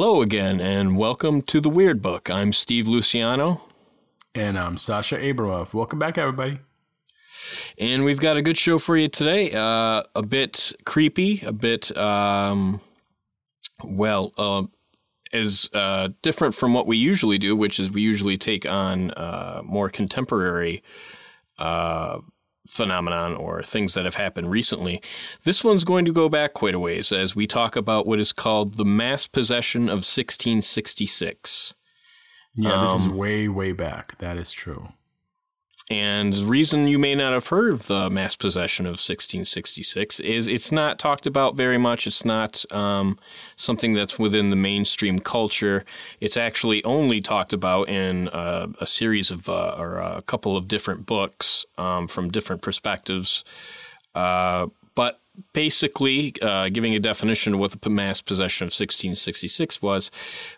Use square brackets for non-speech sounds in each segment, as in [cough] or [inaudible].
Hello again, and welcome to The Weird Book. I'm Steve Luciano. And I'm Sasha Abramoff. Welcome back, everybody. And we've got a good show for you today. Uh, a bit creepy, a bit, um, well, uh, is uh, different from what we usually do, which is we usually take on uh, more contemporary uh, phenomenon or things that have happened recently. This one's going to go back quite a ways as we talk about what is called the mass possession of 1666. Yeah, this is um, way, way back. That is true. And the reason you may not have heard of the mass possession of 1666 is it's not talked about very much. It's not um, something that's within the mainstream culture. It's actually only talked about in uh, a series of, uh, or a couple of different books um, from different perspectives. Uh, but basically, uh, giving a definition of what the mass possession of 1666 was,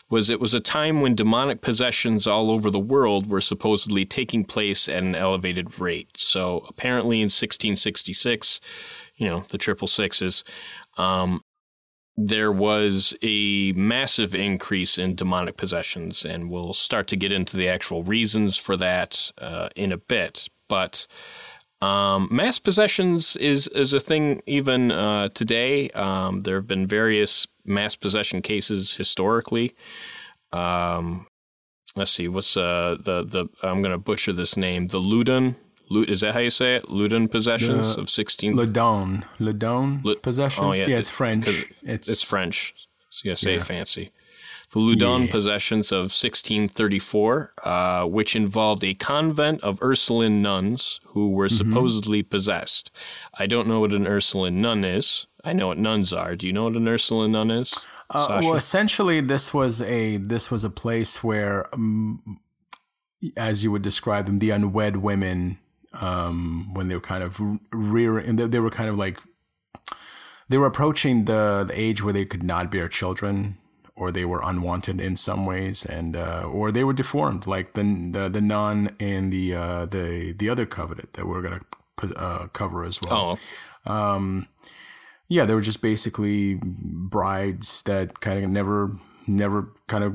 was it was a time when demonic possessions all over the world were supposedly taking place at an elevated rate. So apparently, in 1666, you know, the triple sixes, um, there was a massive increase in demonic possessions, and we'll start to get into the actual reasons for that uh, in a bit. But um, mass possessions is is a thing even uh, today. Um, there have been various mass possession cases historically. Um, let's see, what's uh, the the I'm going to butcher this name. The Loudun. Is that how you say it? Ludon possessions the, of 16. Loudun. Loudun L- possessions? Oh, yeah, yeah, it's French. It's, it's French. So you got to say yeah. fancy the Loudun yeah. possessions of 1634, uh, which involved a convent of Ursuline nuns who were mm-hmm. supposedly possessed. I don't know what an Ursuline nun is. I know what nuns are. Do you know what an Ursuline nun is? Uh, well, essentially, this was a this was a place where, um, as you would describe them, the unwed women, um, when they were kind of rearing, they, they were kind of like they were approaching the, the age where they could not bear children or they were unwanted in some ways, and uh, or they were deformed, like the the, the nun and the uh, the the other covenant that we're gonna uh, cover as well. Oh. Um, yeah, they were just basically brides that kind of never never kind of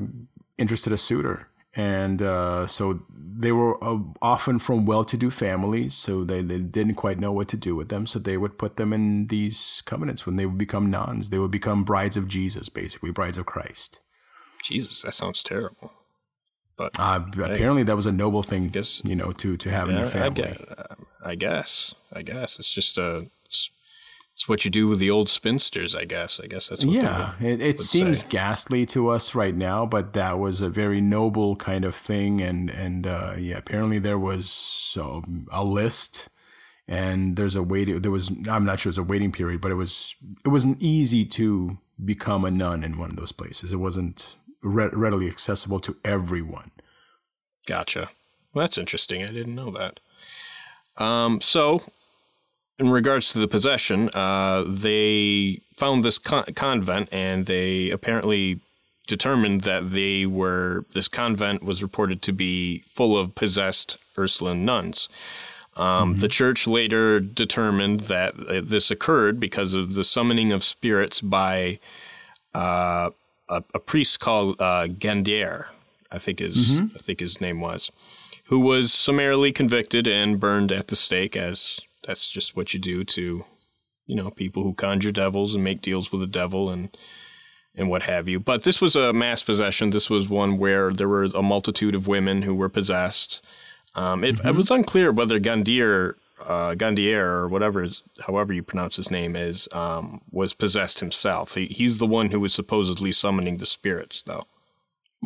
interested a suitor, and uh, so they were uh, often from well-to-do families, so they, they didn't quite know what to do with them. So they would put them in these covenants when they would become nuns. They would become brides of Jesus, basically brides of Christ. Jesus, that sounds terrible. But uh, apparently, that was a noble thing, guess, you know, to to have yeah, in your family. I guess, I guess. I guess it's just a it's what you do with the old spinsters, I guess. I guess that's what yeah. It, it seems say. ghastly to us right now, but that was a very noble kind of thing, and and uh, yeah, apparently there was um, a list, and there's a wait. There was I'm not sure it was a waiting period, but it was it wasn't easy to become a nun in one of those places. It wasn't re- readily accessible to everyone. Gotcha. Well, that's interesting. I didn't know that. Um, so in regards to the possession, uh, they found this con- convent and they apparently determined that they were this convent was reported to be full of possessed Ursuline nuns. Um, mm-hmm. The church later determined that uh, this occurred because of the summoning of spirits by uh, a, a, priest called uh, Gandier, I think his mm-hmm. I think his name was, who was summarily convicted and burned at the stake as that's just what you do to, you know, people who conjure devils and make deals with the devil and and what have you. But this was a mass possession. This was one where there were a multitude of women who were possessed. Um, it, mm-hmm. it, was unclear whether Gandier, uh, Gandier or whatever, is, however you pronounce his name is, um, was possessed himself. He, he's the one who was supposedly summoning the spirits, though.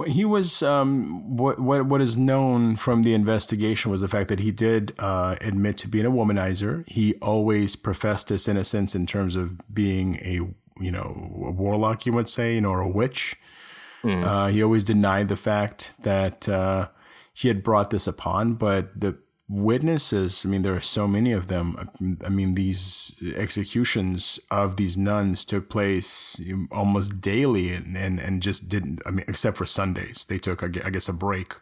He was um, what what what is known from the investigation was the fact that he did uh, admit to being a womanizer. He always professed his innocence in terms of being a you know a warlock, you would say, you know, or a witch. Mm. Uh, he always denied the fact that uh, he had brought this upon, but the witnesses, I mean, there are so many of them. I mean, these executions of these nuns took place almost daily and, and, and just didn't, I mean, except for Sundays. They took, I guess, a break.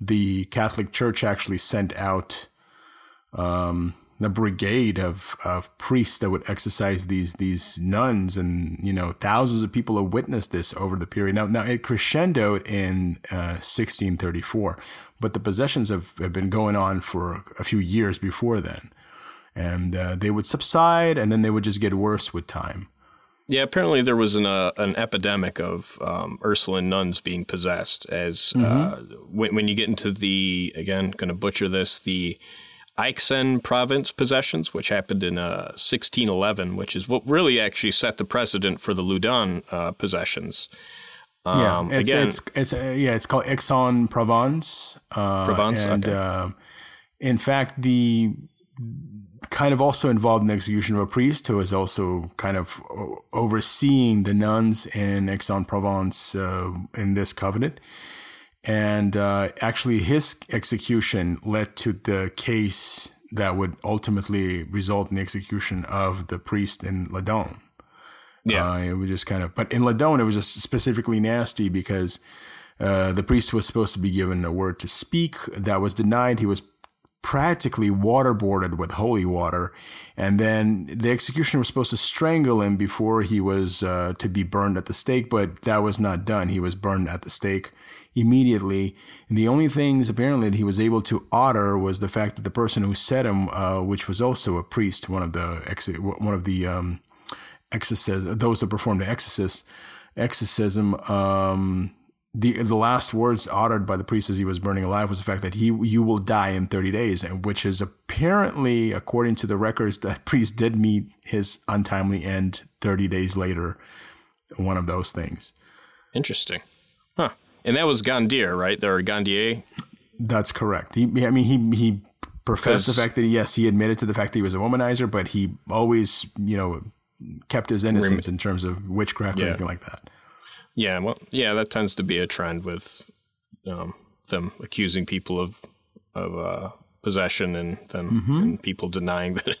The Catholic Church actually sent out, um, a brigade of, of priests that would exorcise these these nuns, and you know thousands of people have witnessed this over the period. Now, now it crescendoed in uh, 1634, but the possessions have, have been going on for a few years before then, and uh, they would subside, and then they would just get worse with time. Yeah, apparently there was an uh, an epidemic of um, Ursuline nuns being possessed. As Mm-hmm. uh, when, when you get into the again, going to butcher this, the Aix-en province possessions, which happened in uh, 1611, which is what really actually set the precedent for the Loudun uh, possessions. Yeah, Um, it's, again, it's it's uh, yeah, it's called Aix-en-Provence. Uh, Provence, and okay. uh, in fact, the kind of also involved in the execution of a priest who was also kind of overseeing the nuns in Aix-en-Provence uh, in this covenant. And uh, actually, his execution led to the case that would ultimately result in the execution of the priest in Ladon. yeah, Uh, it was just kind of, but in Ladon, it was just specifically nasty because uh, the priest was supposed to be given a word to speak that was denied. He was practically waterboarded with holy water. And then the executioner was supposed to strangle him before he was uh, to be burned at the stake, but that was not done. He was burned at the stake immediately. And the only things apparently that he was able to utter was the fact that the person who set him, uh, which was also a priest, one of the ex- one of the um, exorcism, those that perform the exorcist, exorcism, um, the the last words uttered by the priest as he was burning alive was the fact that he you will die in 30 days, and which is apparently, according to the records, that [laughs] priest did meet his untimely end 30 days later. One of those things. interesting, huh? And that was Gandier, right? Or Gandier. That's correct. He, I mean, he he professed the fact that yes, he admitted to the fact that he was a womanizer, but he always, you know, kept his innocence in terms of witchcraft or anything like that. Yeah, well, yeah, that tends to be a trend with um, them accusing people of of uh, possession and them and people denying [laughs] that.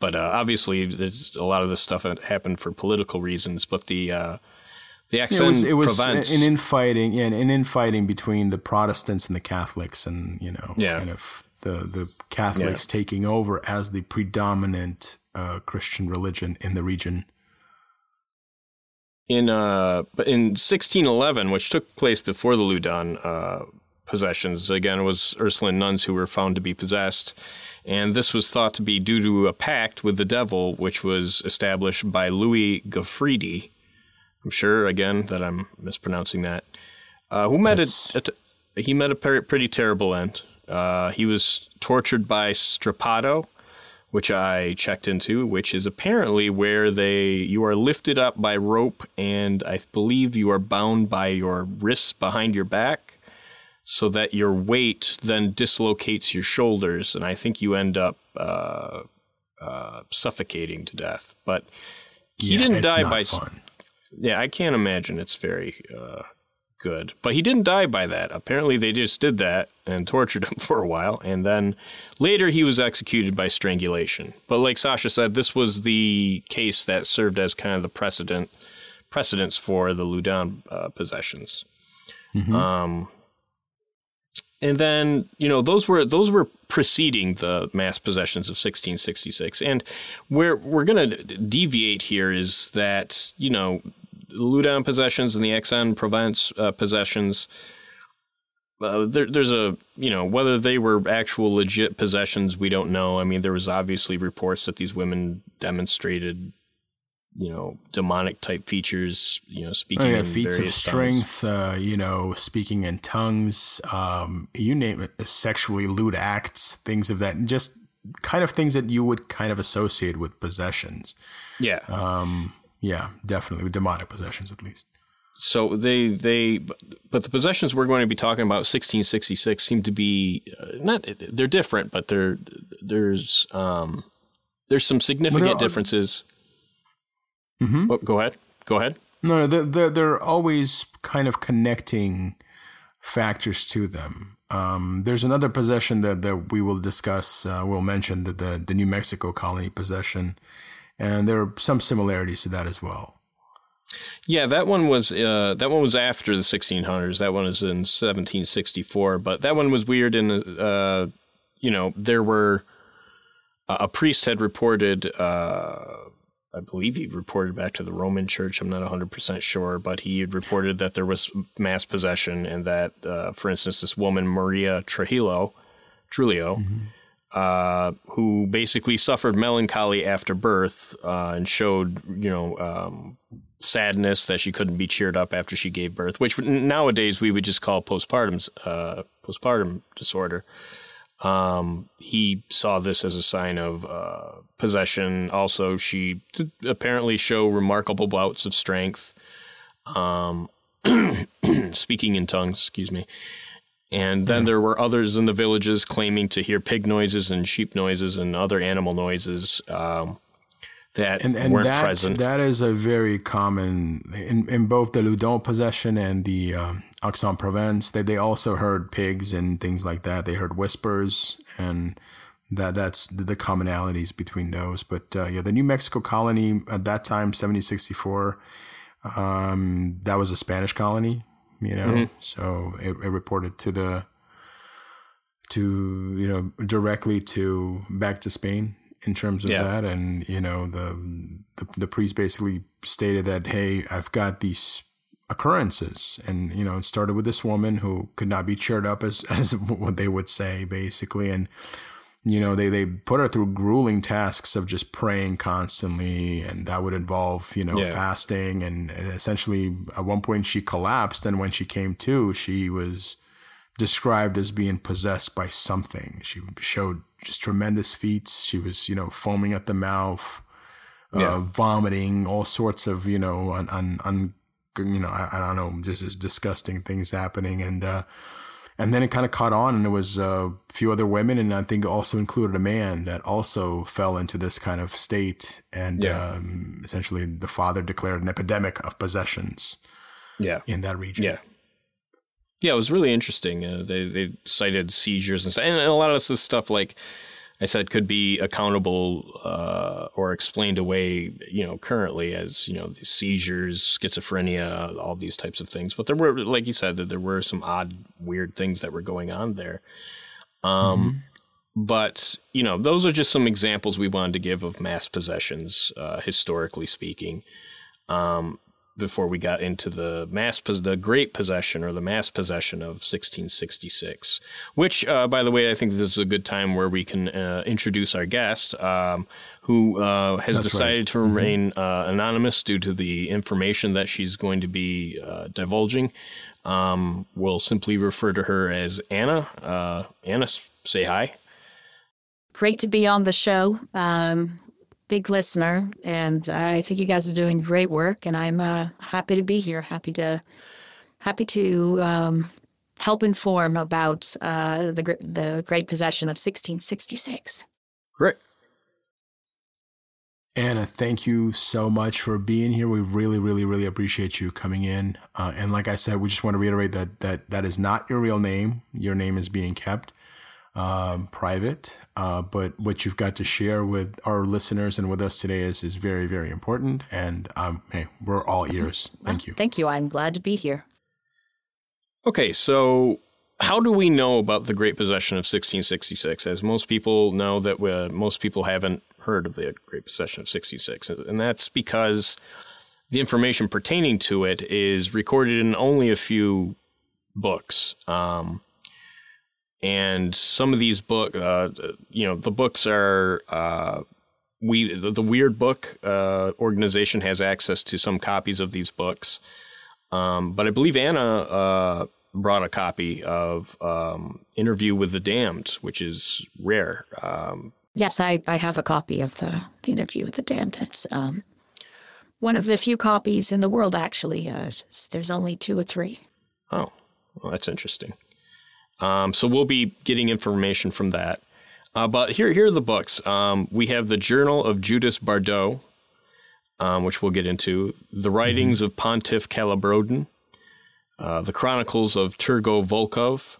But uh, obviously, there's a lot of this stuff that happened for political reasons. But the uh, the Yeah, it was it was Provence, an infighting, yeah, an infighting between the Protestants and the Catholics, and you know, Yeah. kind of the the Catholics taking over as the predominant uh, Christian religion in the region. In uh but in 1611 which took place before the Loudun uh possessions again it was Ursuline nuns who were found to be possessed. And this was thought to be due to a pact with the devil which was established by Louis Gaufridi I'm sure again that I'm mispronouncing that. Uh who met a, a he met a pretty terrible end. Uh he was tortured by Strappado which I checked into, which is apparently where they you are lifted up by rope and I believe you are bound by your wrists behind your back so that your weight then dislocates your shoulders and I think you end up uh, uh, suffocating to death. But he Yeah, didn't die by fun. yeah, I can't imagine it's very uh, good. But he didn't die by that. Apparently, they just did that and [laughs] tortured him for a while, and then later he was executed by strangulation. But like Sasha said, this was the case that served as kind of the precedent precedents for the Loudun uh, possessions. Um, and then you know those were those were preceding the mass possessions of 1666 and where we're going to deviate here is that you know the possessions and the Aix-en-Provence uh, possessions uh, there, there's a you know whether they were actual legit possessions we don't know. I mean there was obviously reports that these women demonstrated you know demonic type features you know speaking Oh, yeah, in feats of strength, uh, you know, speaking in tongues, um, you name it, sexually lewd acts, things of that, and just kind of things that you would kind of associate with possessions. yeah. Um, yeah, definitely with demonic possessions, at least. So they they but the possessions we're going to be talking about 1666 seem to be uh, not they're different but they're there's um there's some significant are- differences. Mhm. Oh, go ahead. Go ahead. No, no, they're, they're, they're always kind of connecting factors to them. Um, there's another possession that, that we will discuss, uh, we'll mention that the, the New Mexico colony possession, and there are some similarities to that as well. Yeah, that one was uh, that one was after the 1600s. That one is in 1764, but that one was weird in uh, you know, there were a priest had reported. Uh, I believe he reported back to the Roman Church. I'm not 100% sure, but he had reported that there was mass possession and that, uh, for instance, this woman, Maria Trujillo, Trujillo, mm-hmm. Uh, who basically suffered melancholy after birth uh, and showed, you know, um, sadness that she couldn't be cheered up after she gave birth, which nowadays we would just call postpartum, uh, postpartum disorder. Um, he saw this as a sign of uh, possession. Also, she apparently show remarkable bouts of strength. Um, [clears throat] speaking in tongues, excuse me. And then yeah. there were others in the villages claiming to hear pig noises and sheep noises and other animal noises um, that and, and weren't that, present. That is a very common in, in both the Loudun possession and the um, Aix-en-Provence. They they also heard pigs and things like that. They heard whispers and that that's the, the commonalities between those. But uh, yeah, the New Mexico colony at that time, 1764, um, that was a Spanish colony, you know. Mm-hmm. So it, it reported to the to you know directly to back to Spain in terms of yeah. that and you know the, the the priest basically stated that hey I've got these occurrences. And, you know, it started with this woman who could not be cheered up as, [laughs] as what they would say, basically. And, you know, they, they put her through grueling tasks of just praying constantly. And that would involve, you know, yeah. fasting. And, and essentially, at one point, she collapsed. And when she came to, she was described as being possessed by something. She showed just tremendous feats. She was, you know, foaming at the mouth, uh, vomiting, all sorts of, you know, un, un, un you know, I, I don't know, just, just disgusting things happening. And, uh, and then it kind of caught on and there was a few other women and i think also included a man that also fell into this kind of state and yeah. um, essentially the father declared an epidemic of possessions yeah. in that region. Yeah. Yeah it was really interesting. Uh, they, they cited seizures and stuff. And a lot of this stuff like I said could be accountable uh, or explained away, you know, currently as you know seizures, schizophrenia, all these types of things. But there were, like you said, that there were some odd, weird things that were going on there. Um, mm-hmm. But you know, those are just some examples we wanted to give of mass possessions, uh, historically speaking. Um, before we got into the mass the great possession or the mass possession of 1666 which uh, by the way i think this is a good time where we can uh, introduce our guest um, who uh, has That's decided right. to mm-hmm. remain mm-hmm. anonymous due to the information that she's going to be uh, divulging um, we'll simply refer to her as anna uh, anna say hi great to be on the show um, big listener, and I think you guys are doing great work. And I'm uh, happy to be here. Happy to happy to um, help inform about uh, the the great possession of 1666. Great. Anna, thank you so much for being here. We really, really, really appreciate you coming in. Uh, and like I said, we just want to reiterate that that that is not your real name. Your name is being kept um, private, uh, but what you've got to share with our listeners and with us today is is very very important. And um, hey, we're all ears. Thank you. Thank you. I'm glad to be here. Okay, so how do we know about the Great Possession of 1666? As most people know that uh, most people haven't heard of the Great Possession of 66, and that's because the information pertaining to it is recorded in only a few books. Um, and some of these book, uh, you know, the books are uh, we the, the, Weird Book uh, organization has access to some copies of these books, um, but I believe Anna uh, brought a copy of um, Interview with the Damned, which is rare. Um, yes, I, I have a copy of the, Interview with the Damned. It's um, one of the few copies in the world, actually. Uh, there's only two or three. Oh, well, that's interesting. Um, so we'll be getting information from that. Uh, but here, here are the books. Um, we have the Journal of Judas Bardot, um, which we'll get into. The Writings mm-hmm. of Pontiff Calibraudin, uh, the Chronicles of Turgo Volkov,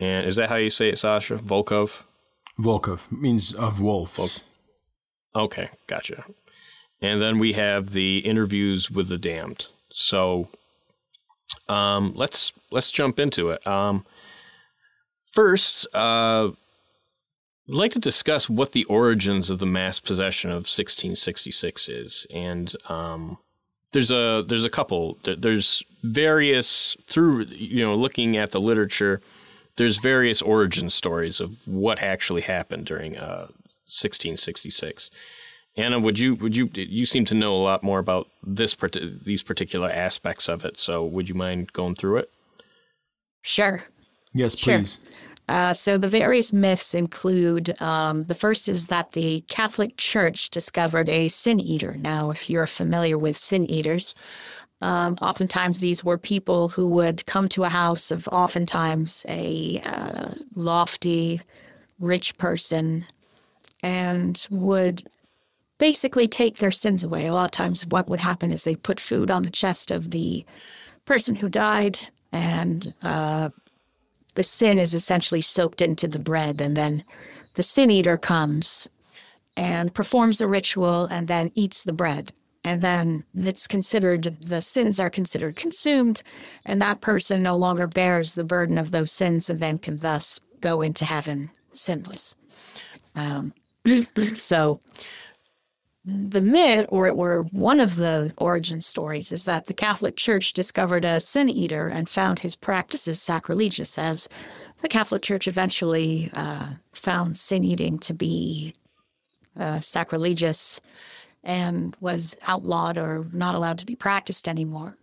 and is that how you say it, Sasha? Volkov. Volkov means of wolves. Okay, gotcha. And then we have the interviews with the damned. So um, let's let's jump into it. Um, First, uh, I'd like to discuss what the origins of the mass possession of 1666 is, and um, there's a there's a couple. There's various through you know looking at the literature. There's various origin stories of what actually happened during uh, 1666. Anna, would you would you you seem to know a lot more about this these particular aspects of it? So would you mind going through it? Sure. Yes, please. Sure. Uh, so the various myths include um, the first is that the Catholic Church discovered a sin eater. Now, if you're familiar with sin eaters, um, oftentimes these were people who would come to a house of oftentimes a uh, lofty, rich person and would basically take their sins away. A lot of times, what would happen is they put food on the chest of the person who died and uh, the sin is essentially soaked into the bread, and then the sin eater comes and performs a ritual and then eats the bread. And then it's considered, the sins are considered consumed, and that person no longer bears the burden of those sins and then can thus go into heaven sinless. Um, [clears throat] so the myth, or, or one of the origin stories, is that the Catholic Church discovered a sin eater and found his practices sacrilegious, as the Catholic Church eventually uh, found sin eating to be uh, sacrilegious and was outlawed or not allowed to be practiced anymore.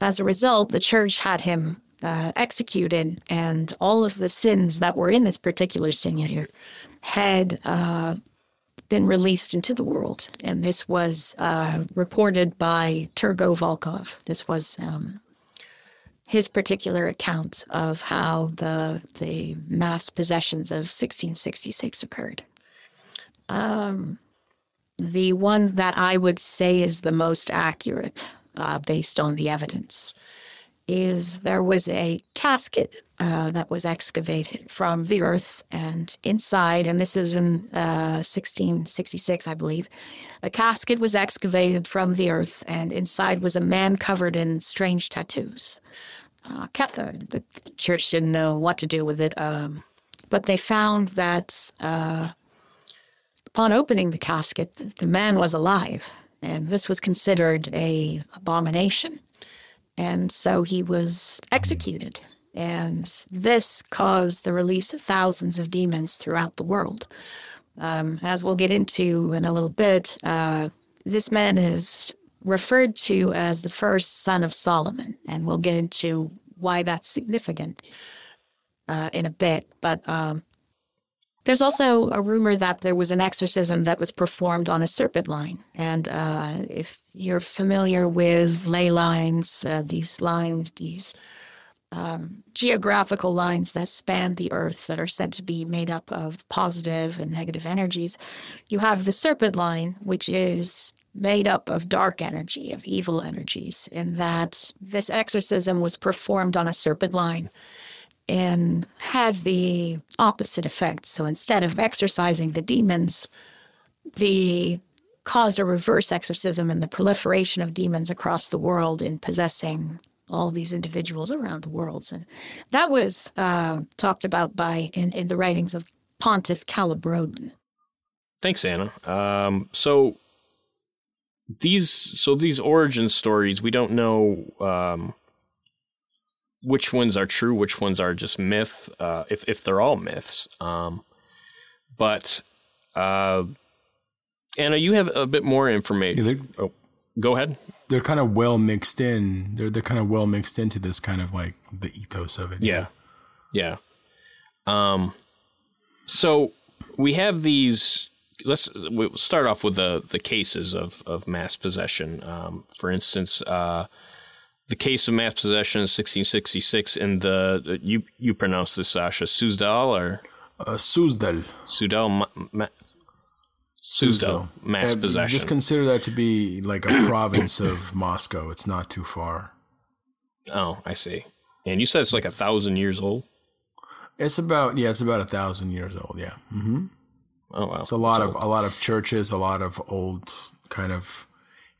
As a result, the church had him uh, executed, and all of the sins that were in this particular sin eater had uh, been released into the world. And this was uh, reported by Turgo Volkov. This was um, his particular account of how the, the mass possessions of 1666 occurred. Um, the one that I would say is the most accurate uh, based on the evidence is there was a casket uh, that was excavated from the earth, and inside, and this is in uh, 1666, I believe, a casket was excavated from the earth, and inside was a man covered in strange tattoos. Uh, the church didn't know what to do with it, um, but they found that uh, upon opening the casket, the man was alive, and this was considered a abomination. And so he was executed. And this caused the release of thousands of demons throughout the world. Um, as we'll get into in a little bit, uh, this man is referred to as the first son of Solomon, and we'll get into why that's significant uh, in a bit. But um, there's also a rumor that there was an exorcism that was performed on a serpent line. And uh, if you're familiar with ley lines, uh, these lines, these um, geographical lines that span the earth that are said to be made up of positive and negative energies, you have the serpent line, which is made up of dark energy, of evil energies, in that this exorcism was performed on a serpent line and had the opposite effect. So instead of exorcising the demons, the caused a reverse exorcism and the proliferation of demons across the world in possessing all these individuals around the world. And that was uh, talked about by in, in the writings of Pontiff Calibradoin. Thanks, Anna. Um, so these so these origin stories, we don't know um, which ones are true, which ones are just myth, uh, if if they're all myths. Um, but uh, Anna, you have a bit more information. Yeah, oh, go ahead. They're kind of well mixed in. They're they're kind of well mixed into this kind of like the ethos of it. Yeah, yeah. Um, so we have these. Let's we'll start off with the the cases of of mass possession. Um, for instance, uh, the case of mass possession in 1666 in the you you pronounce this Sasha Suzdal or uh, Suzdal Suzdal ma, ma, Suzdal mass possession. Just consider that to be like a [coughs] province of Moscow. It's not too far. Oh, I see. And you said it's like a thousand years old. It's about yeah, it's about a thousand years old. Yeah. Mm-hmm. Oh wow. It's a lot so, of a lot of churches, a lot of old kind of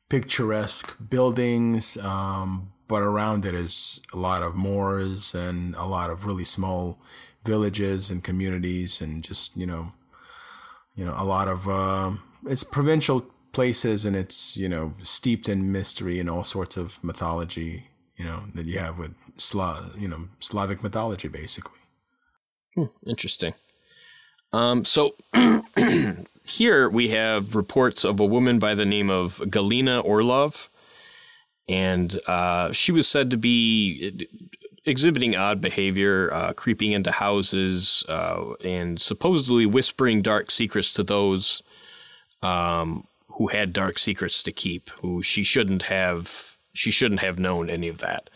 picturesque buildings, um, but around it is a lot of moors and a lot of really small villages and communities and just you know you know, a lot of uh, it's provincial places and it's you know steeped in mystery and all sorts of mythology. You know that you have with Sla- you know Slavic mythology, basically. Hmm, interesting. Um, so [clears throat] here we have reports of a woman by the name of Galina Orlov, and uh, she was said to be exhibiting odd behavior, uh, creeping into houses, uh, and supposedly whispering dark secrets to those um, who had dark secrets to keep. Who she shouldn't have. She shouldn't have known any of that.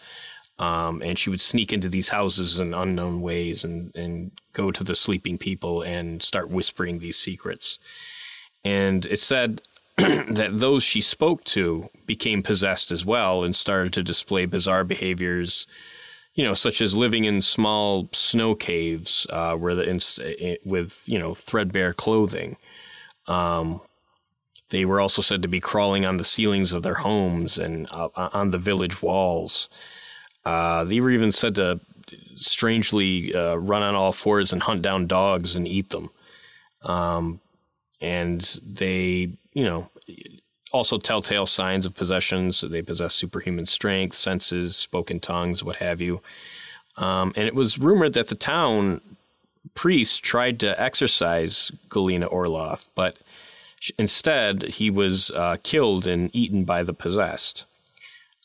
Um, and she would sneak into these houses in unknown ways and, and go to the sleeping people and start whispering these secrets. And it said [clears throat] that those she spoke to became possessed as well and started to display bizarre behaviors, you know, such as living in small snow caves uh, where the inst- with you know threadbare clothing. Um, they were also said to be crawling on the ceilings of their homes and uh, on the village walls. Uh, they were even said to strangely uh, run on all fours and hunt down dogs and eat them. Um, and they, you know, also telltale signs of possessions. They possess superhuman strength, senses, spoken tongues, what have you. Um, and it was rumored that the town priest tried to exorcise Galina Orlov, but instead he was uh, killed and eaten by the possessed.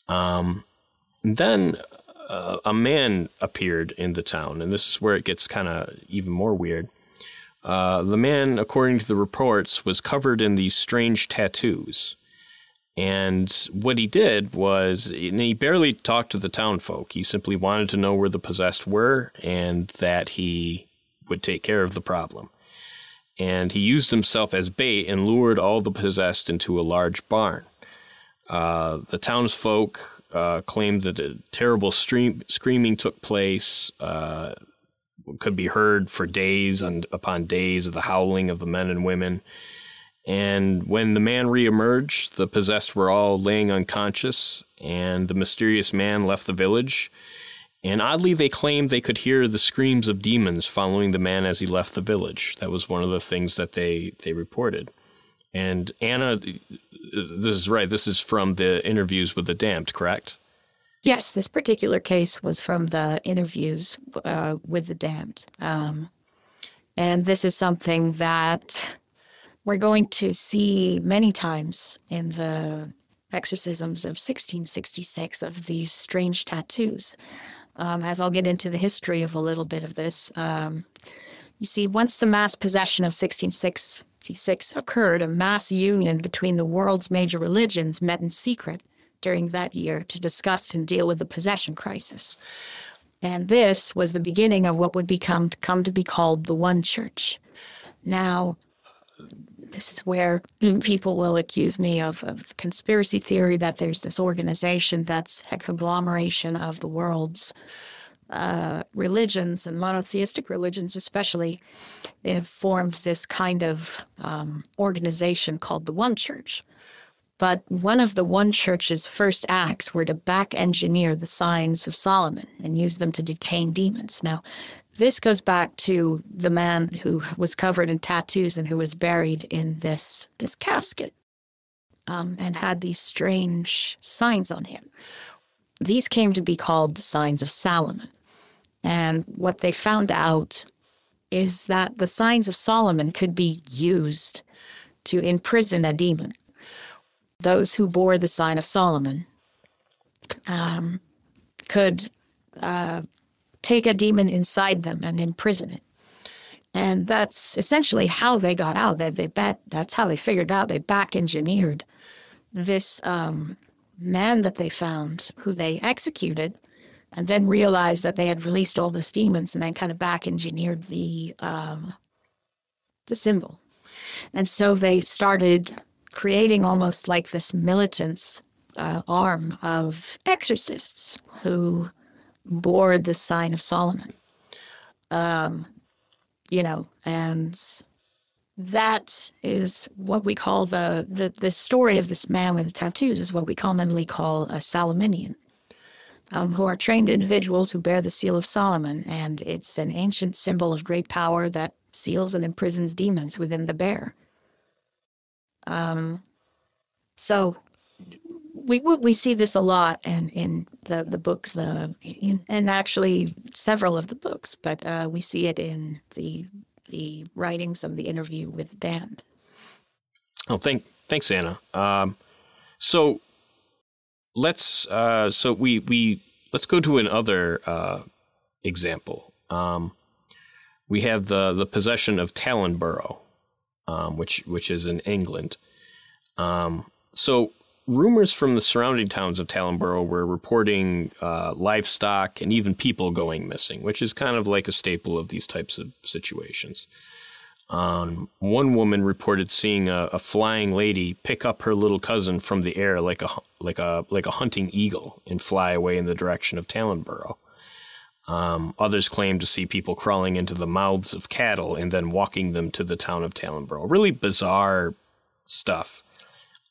Um, then uh, a man appeared in the town, and this is where it gets kind of even more weird. Uh, the man, according to the reports, was covered in these strange tattoos. And what he did was, he barely talked to the town folk. He simply wanted to know where the possessed were and that he would take care of the problem. And he used himself as bait and lured all the possessed into a large barn. Uh, the townsfolk uh, claimed that a terrible stream, screaming took place. Uh, could be heard for days and upon days of the howling of the men and women. And when the man reemerged, the possessed were all laying unconscious, and the mysterious man left the village. And oddly, they claimed they could hear the screams of demons following the man as he left the village. That was one of the things that they, they reported. And Anna, this is right, this is from the interviews with the damned, correct? Yes, this particular case was from the interviews uh, with the damned. Um, and this is something that we're going to see many times in the exorcisms of 1666 of these strange tattoos. Um, as I'll get into the history of a little bit of this. Um, you see, once the mass possession of 1666 occurred, a mass union between the world's major religions met in secret during that year to discuss and deal with the possession crisis. And this was the beginning of what would become come to be called the One Church. Now, this is where [clears throat] people will accuse me of, of conspiracy theory that there's this organization that's a conglomeration of the world's uh, religions and monotheistic religions, especially, have formed this kind of um, organization called the One Church. But one of the One Church's first acts were to back engineer the signs of Solomon and use them to detain demons. Now, this goes back to the man who was covered in tattoos and who was buried in this this casket um, and had these strange signs on him. These came to be called the signs of Solomon. And what they found out is that the signs of Solomon could be used to imprison a demon. Those who bore the sign of Solomon um, could uh, take a demon inside them and imprison it. And that's essentially how they got out. They, they bet that's how they figured out. They back engineered this um, man that they found, who they executed, and then realized that they had released all these demons, and then kind of back engineered the um, the symbol. And so they started creating almost like this militants uh, arm of exorcists who bore the sign of Solomon. Um, you know, and that is what we call the, the the story of this man with the tattoos is what we commonly call a Solomonian, um, who are trained individuals who bear the seal of Solomon, and it's an ancient symbol of great power that seals and imprisons demons within the bear. Um, so we we see this a lot and in the the book the in, and actually several of the books, but uh, we see it in the the writings of the interview with Dan. Oh, thank thanks, Anna. Um, so let's uh, so we we let's go to another uh, example. Um, we have the the possession of Talonborough, um, which which is in England. Um, so rumors from the surrounding towns of Talonborough were reporting uh, livestock and even people going missing, which is kind of like a staple of these types of situations. Um, one woman reported seeing a, a, flying lady pick up her little cousin from the air like a like a like a hunting eagle and fly away in the direction of Talonborough. Um, others claimed to see people crawling into the mouths of cattle and then walking them to the town of Talonborough. Really bizarre stuff.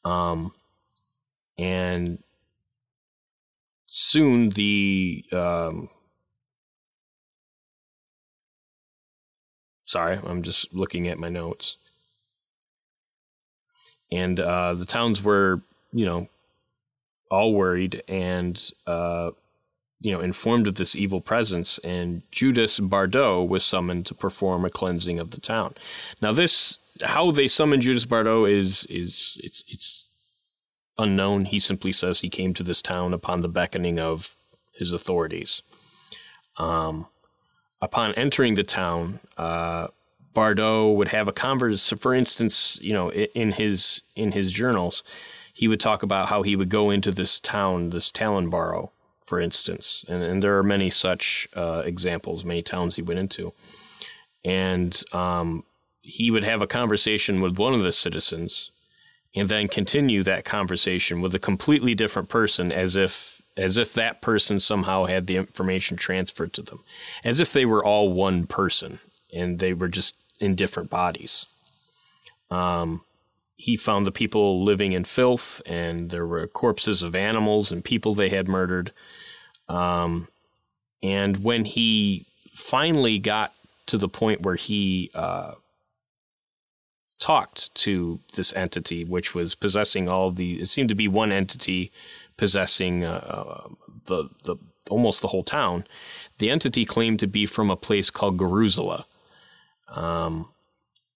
Um, and soon the um, sorry, I'm just looking at my notes. And uh, the towns were, you know, all worried and, uh, you know, informed of this evil presence. And Judas Bardot was summoned to perform a cleansing of the town. Now, this how they summoned Judas Bardot is is it's it's unknown. He simply says he came to this town upon the beckoning of his authorities. Um, upon entering the town, uh, Bardot would have a converse. For instance, you know, in his in his journals, he would talk about how he would go into this town, this Talonborough, for instance, and, and there are many such uh, examples, many towns he went into, and um, he would have a conversation with one of the citizens and then continue that conversation with a completely different person as if as if that person somehow had the information transferred to them as if they were all one person and they were just in different bodies. Um, he found the people living in filth and there were corpses of animals and people they had murdered. Um, and when he finally got to the point where he uh, talked to this entity, which was possessing all the. It seemed to be one entity possessing uh, uh, the the almost the whole town. The entity claimed to be from a place called Garuzula. Um,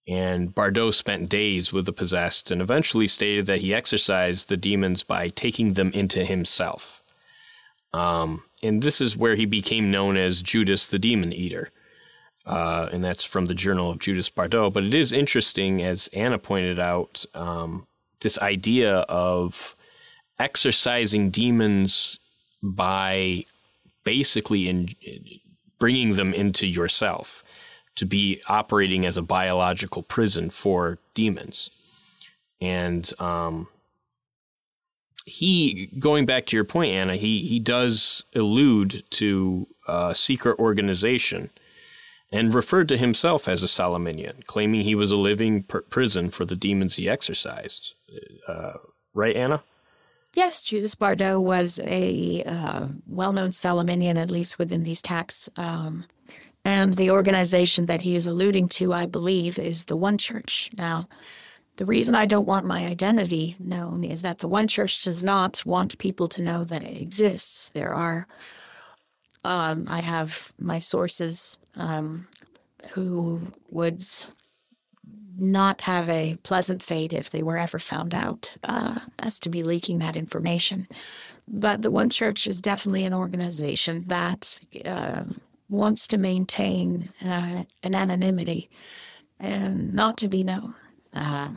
and Bardot spent days with the possessed and eventually stated that he exorcised the demons by taking them into himself. Um, and this is where he became known as Judas the Demon Eater uh, and that's from the Journal of Judas Bardot. But it is interesting, as Anna pointed out, um, this idea of exorcising demons by basically in, bringing them into yourself to be operating as a biological prison for demons. And um, he, going back to your point, Anna, he, he does allude to a secret organization – and referred to himself as a Salaminian, claiming he was a living pr- prison for the demons he exorcised. Uh, right, Anna? Yes, Judas Bardot was a uh, well known Salaminian, at least within these texts. Um, and the organization that he is alluding to, I believe, is the One Church. Now, the reason I don't want my identity known is that the One Church does not want people to know that it exists. There are um, I have my sources um, who would not have a pleasant fate if they were ever found out uh, as to be leaking that information. But the One Church is definitely an organization that uh, wants to maintain uh, an anonymity and not to be known. Uh,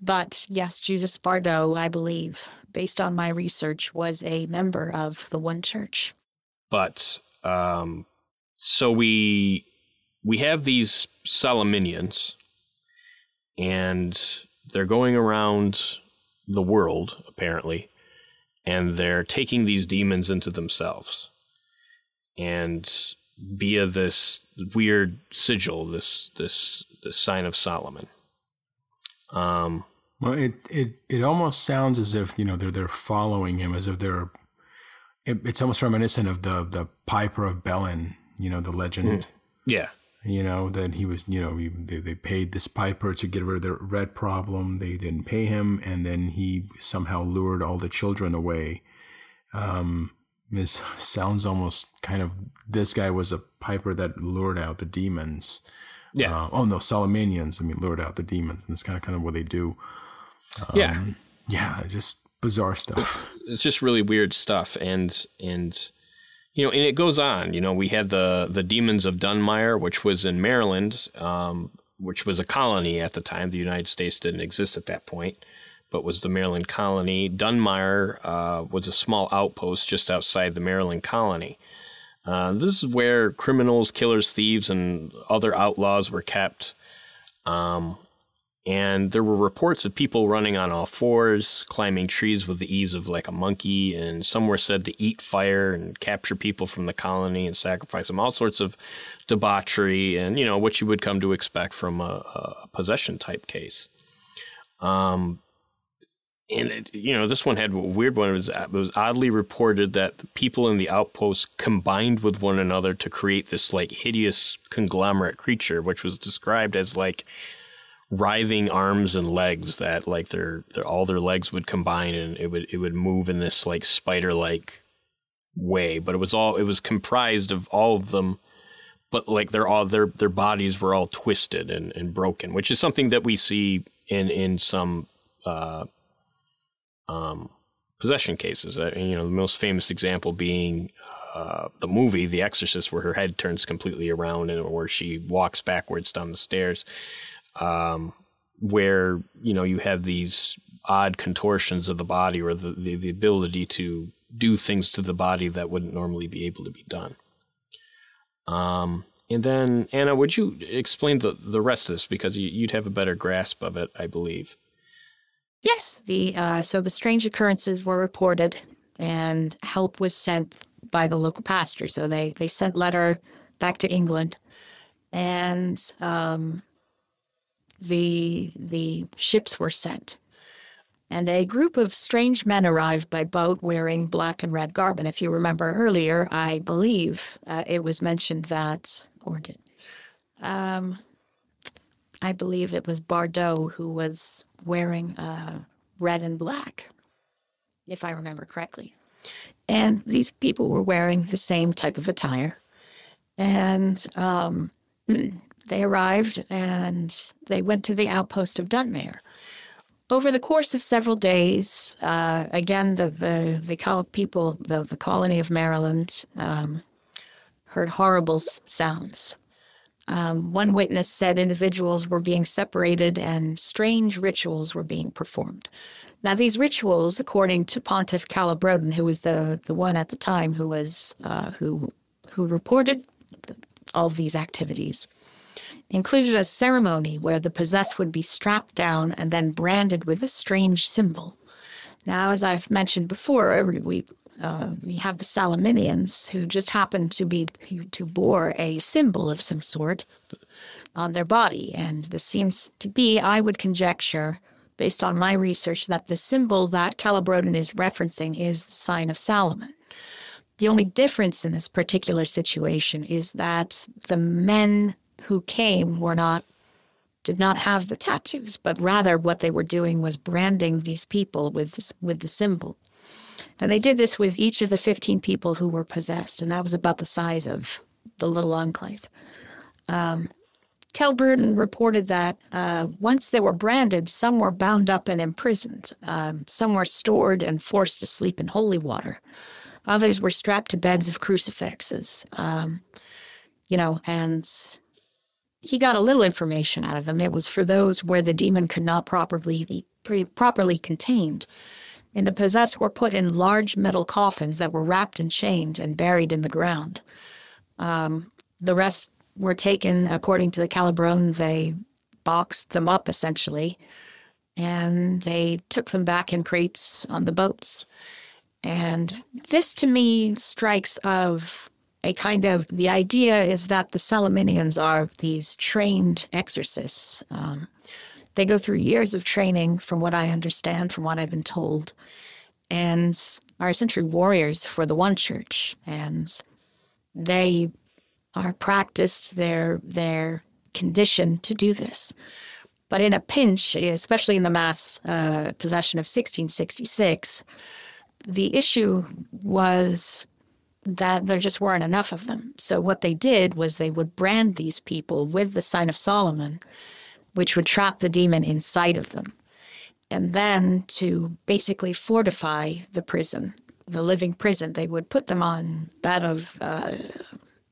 but yes, Judas Bardot, I believe, based on my research, was a member of the One Church. But um, so we we have these Salaminians, and they're going around the world apparently, and they're taking these demons into themselves, and via this weird sigil, this this this sign of Solomon. Um, well, it, it it almost sounds as if you know they're they're following him, as if they're it, it's almost reminiscent of the the Piper of Belen, you know, the legend. Mm. Yeah. You know that he was, you know, he, they, they paid this piper to get rid of the red problem. They didn't pay him, and then he somehow lured all the children away. Um, this [laughs] sounds almost kind of this guy was a piper that lured out the demons. Yeah. Uh, oh no, Salamanians. I mean, lured out the demons, and that's kind of kind of what they do. Um, yeah. Yeah, just bizarre stuff. [sighs] It's just really weird stuff, and and you know, and it goes on. You know, we had the the demons of Dunmire, which was in Maryland, um, which was a colony at the time. The United States didn't exist at that point, but was the Maryland colony. Dunmire uh, was a small outpost just outside the Maryland colony. Uh, this is where criminals, killers, thieves, and other outlaws were kept. Um, and there were reports of people running on all fours, climbing trees with the ease of like a monkey, and some were said to eat fire and capture people from the colony and sacrifice them. All sorts of debauchery, and you know what you would come to expect from a, a possession type case. Um, and it, you know this one had a weird one. It was, it was oddly reported that the people in the outpost combined with one another to create this like hideous conglomerate creature, which was described as like writhing arms and legs that like their, their all their legs would combine and it would it would move in this like spider like way. But it was all it was comprised of all of them but like they're all their their bodies were all twisted and, and broken which is something that we see in in some uh um possession cases. Uh, you know the most famous example being uh, the movie The Exorcist, where her head turns completely around and where she walks backwards down the stairs um, where you know you have these odd contortions of the body or the, the, the ability to do things to the body that wouldn't normally be able to be done. Um, and then Anna, would you explain the, the rest of this because you, would have a better grasp of it, I believe. Yes, the uh, so the strange occurrences were reported, and help was sent by the local pastor. So they they sent letter back to England, and um, the the ships were sent. And a group of strange men arrived by boat wearing black and red garb. And if you remember earlier, I believe uh, it was mentioned that, or did, um, I believe it was Bardot who was wearing uh, red and black, if I remember correctly. And these people were wearing the same type of attire. And um, [clears throat] they arrived and they went to the outpost of Dunmire. Over the course of several days, uh, again, the, the, the people, the, the colony of Maryland, um, heard horrible sounds. Um, one witness said individuals were being separated and strange rituals were being performed. Now, these rituals, according to Pontiff Calibrodin, who was the, the one at the time who was uh, who who reported all these activities, included a ceremony where the possessed would be strapped down and then branded with a strange symbol. Now, as I've mentioned before, we uh, we have the Salaminians who just happen to be to bore a symbol of some sort on their body, and this seems to be, I would conjecture, based on my research, that the symbol that Calibrodin is referencing is the sign of Solomon. The only difference in this particular situation is that the men who came were not did not have the tattoos, but rather what they were doing was branding these people with this, with the symbol. And they did this with each of the 15 people who were possessed, and that was about the size of the little enclave. Um, Calibrodin reported that uh, once they were branded, some were bound up and imprisoned. Um, some were stored and forced to sleep in holy water. Others were strapped to beds of crucifixes. Um, you know, and he got a little information out of them. It was for those where the demon could not properly be properly contained. And the possessed were put in large metal coffins that were wrapped in chains and buried in the ground. Um, the rest were taken, according to the Calibrodin, they boxed them up essentially, and they took them back in crates on the boats. And this to me strikes of a kind of the idea is that the Salaminians are these trained exorcists. Um, they go through years of training, from what I understand, from what I've been told, and are essentially warriors for the one church. And they are practiced, they're, they're conditioned to do this. But in a pinch, especially in the mass uh, possession of 1666, the issue was that there just weren't enough of them. So what they did was they would brand these people with the sign of Solomon, which would trap the demon inside of them. And then to basically fortify the prison, the living prison, they would put them on bed of uh,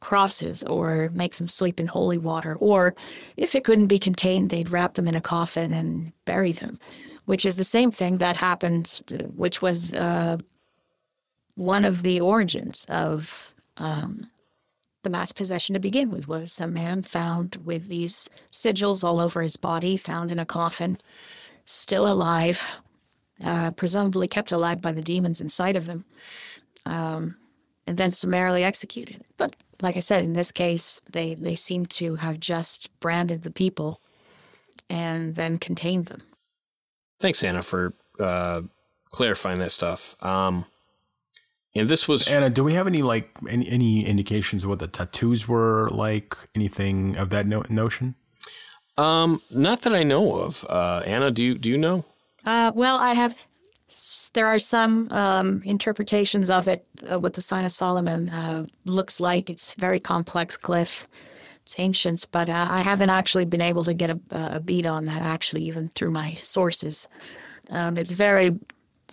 crosses or make them sleep in holy water. Or if it couldn't be contained, they'd wrap them in a coffin and bury them, which is the same thing that happened, which was uh, one of the origins of um, the mass possession to begin with was a man found with these sigils all over his body, found in a coffin, still alive, uh, presumably kept alive by the demons inside of him, um, and then summarily executed. But like I said, in this case, they, they seem to have just branded the people and then contained them. Thanks, Anna, for uh, clarifying that stuff. Um, and this was Anna. Do we have any like any, any indications of what the tattoos were like? Anything of that no- notion? Um, not that I know of. Uh, Anna, do you do you know? Uh, well, I have. There are some um, interpretations of it. Uh, what the sign of Solomon uh, looks like. It's very complex glyph. It's ancient, but uh, I haven't actually been able to get a, a, beat on that. Actually, even through my sources, um, it's very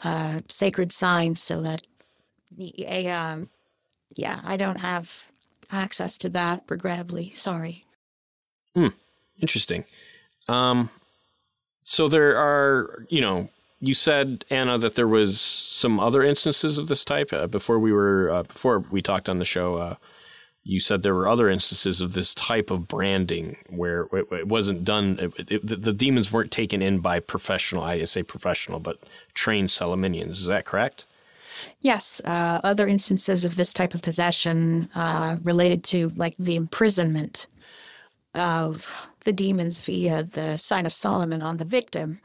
uh, sacred sign, so that um, yeah, I don't have access to that, regrettably. Sorry. Hmm. Interesting. Um, so there are, you know, you said Anna that there was some other instances of this type uh, before we were uh, before we talked on the show. Uh, you said there were other instances of this type of branding where it, it wasn't done. It, it, the, the, demons weren't taken in by professional. I say professional, but trained Solomonians. Is that correct? Yes, uh, other instances of this type of possession uh, related to like the imprisonment of the demons via the sign of Solomon on the victim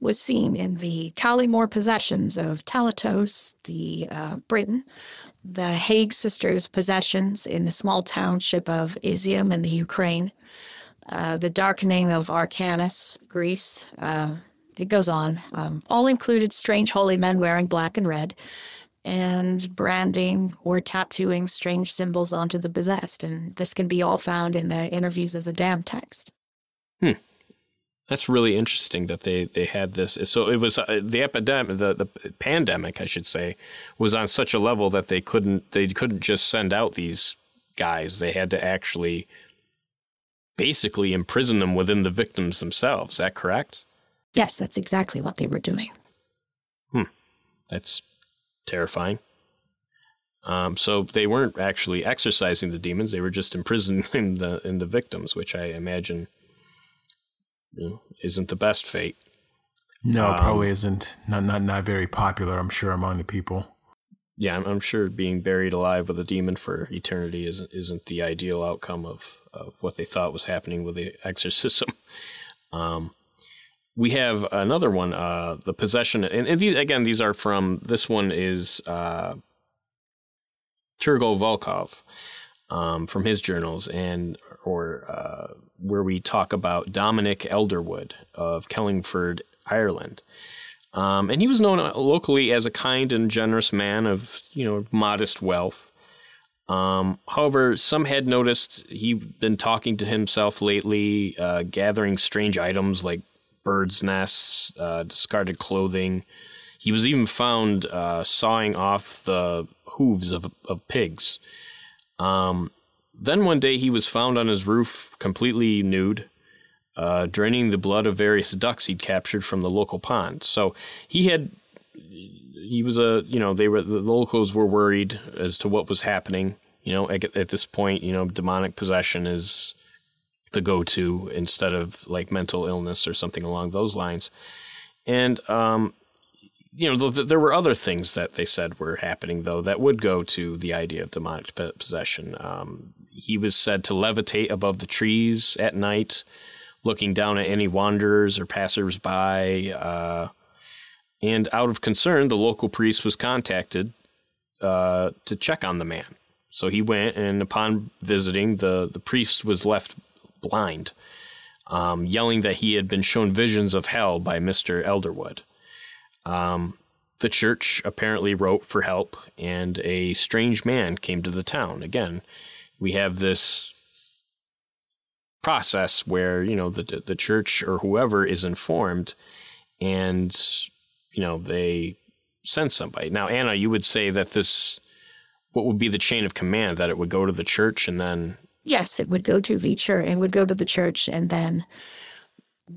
was seen in the Callimore possessions of Talatos, the uh, Britain, the Hague sisters' possessions in the small township of Izium in the Ukraine, uh, the darkening of Arcanus, Greece. Uh, it goes on. Um, all included strange holy men wearing black and red and branding or tattooing strange symbols onto the possessed. And this can be all found in the interviews of the damn text. Hmm. That's really interesting that they, they had this. So it was uh, the epidemic, the, the pandemic, I should say, was on such a level that they couldn't they couldn't just send out these guys. They had to actually basically imprison them within the victims themselves. Is that correct? Yes, that's exactly what they were doing. Hmm. That's terrifying. Um, so they weren't actually exorcising the demons; they were just imprisoning [laughs] the in the victims, which I imagine you know, isn't the best fate. No, um, probably isn't. Not not not very popular. I'm sure among the people. Yeah, I'm, I'm, sure being buried alive with a demon for eternity isn't isn't the ideal outcome of of what they thought was happening with the [laughs] exorcism. Um, we have another one, uh, the possession, and, and these, again, these are from this one is uh, Turgo Volkov um, from his journals, and or uh, where we talk about Dominic Elderwood of Kellingford, Ireland. Um, and he was known locally as a kind and generous man of you know modest wealth. Um, however, some had noticed he'd been talking to himself lately, uh, gathering strange items like birds' nests, uh, discarded clothing. He was even found uh, sawing off the hooves of, of pigs. Um, then one day he was found on his roof completely nude, uh, draining the blood of various ducks he'd captured from the local pond. So he had, he was a, you know, they were, the locals were worried as to what was happening. You know, at, at this point, you know, demonic possession is the go to instead of like mental illness or something along those lines. And, um, you know, th- there were other things that they said were happening, though, that would go to the idea of demonic possession. Um, he was said to levitate above the trees at night, looking down at any wanderers or passersby. Uh, and out of concern, the local priest was contacted uh, to check on the man. So he went, and upon visiting, the, the priest was left blind, um, yelling that he had been shown visions of hell by Mr. Elderwood. Um, the church apparently wrote for help, and a strange man came to the town. Again, we have this process where you know the the church or whoever is informed, and you know they send somebody. Now, Anna, you would say that this what would be the chain of command that it would go to the church and then Yes, it would go to the church. It would go to the church, and then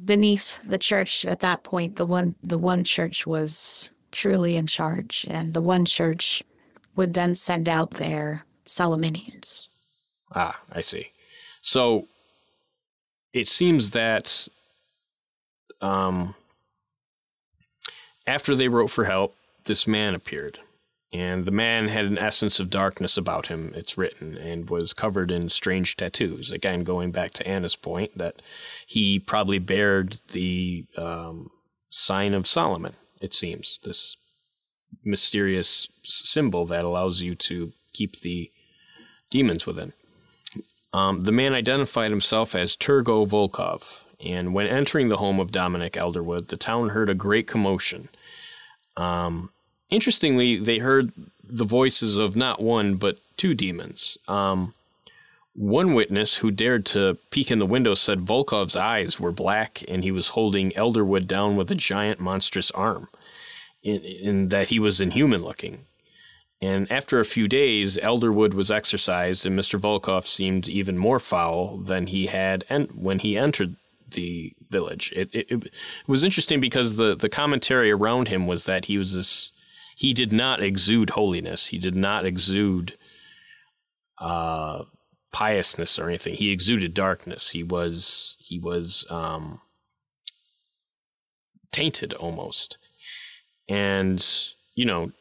beneath the church at that point, the one the one church was truly in charge, and the one church would then send out their Salaminians. Ah, I see. So it seems that um, after they wrote for help, this man appeared. And the man had an essence of darkness about him, it's written, and was covered in strange tattoos. Again, going back to Anna's point, that he probably bared the um, sign of Solomon, it seems, this mysterious symbol that allows you to keep the demons within. Um, the man identified himself as Turgo Volkov, and when entering the home of Dominic Elderwood, the town heard a great commotion. Um, interestingly, they heard the voices of not one but two demons. Um, one witness who dared to peek in the window said Volkov's eyes were black and he was holding Elderwood down with a giant monstrous arm, in, in that he was inhuman looking. And after a few days, Elderwood was exorcised, and Mr. Volkov seemed even more foul than he had en- when he entered the village. It, it, it was interesting because the, the commentary around him was that he was this he did not exude holiness. He did not exude uh, piousness or anything. He exuded darkness. He was he was um, tainted almost, and you know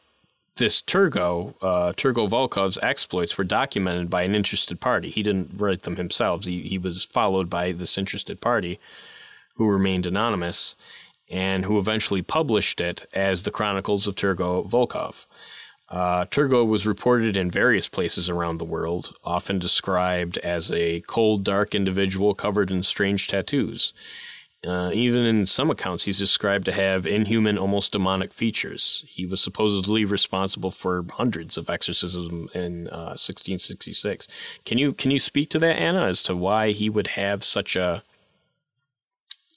this Turgo uh, Turgo Volkov's exploits were documented by an interested party. He didn't write them himself. He he was followed by this interested party, who remained anonymous and who eventually published it as the Chronicles of Turgo Volkov. Uh, Turgo was reported in various places around the world, often described as a cold, dark individual covered in strange tattoos. Uh, even in some accounts, he's described to have inhuman, almost demonic features. He was supposedly responsible for hundreds of exorcisms in uh, 1666. Can you can you speak to that, Anna, as to why he would have such a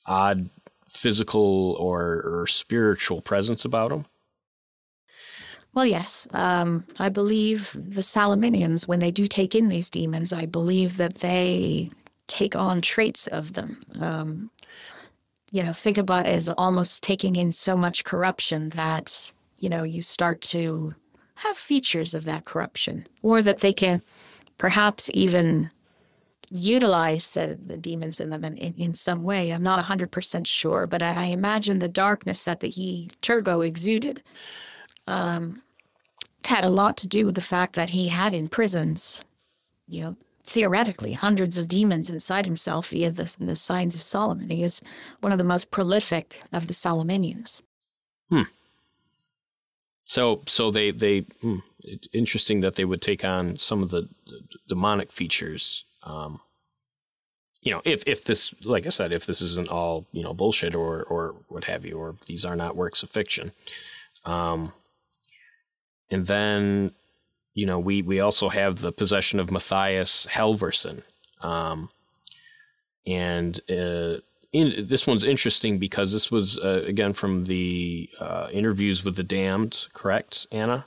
odd physical or, or spiritual presence about them? Well, yes. Um, I believe the Salaminians, when they do take in these demons, I believe that they take on traits of them. Um, you know, think about it as almost taking in so much corruption that, you know, you start to have features of that corruption, or that they can perhaps even utilize the, the demons in them in, in, in, some way. I'm not 100% sure, but I, I imagine the darkness that the he, Turgo, exuded um, had a lot to do with the fact that he had in prisons, you know, theoretically, hundreds of demons inside himself via the, the signs of Solomon. He is one of the most prolific of the Salaminians. Hmm. So, so they they hmm, interesting that they would take on some of the, the demonic features um, you know, if if this, like I said, if this isn't all you know bullshit or or what have you, or if these are not works of fiction, um, and then you know we we also have the possession of Matthias Helverson, um, and uh, in, this one's interesting because this was uh, again from the uh, interviews with the damned, correct, Anna?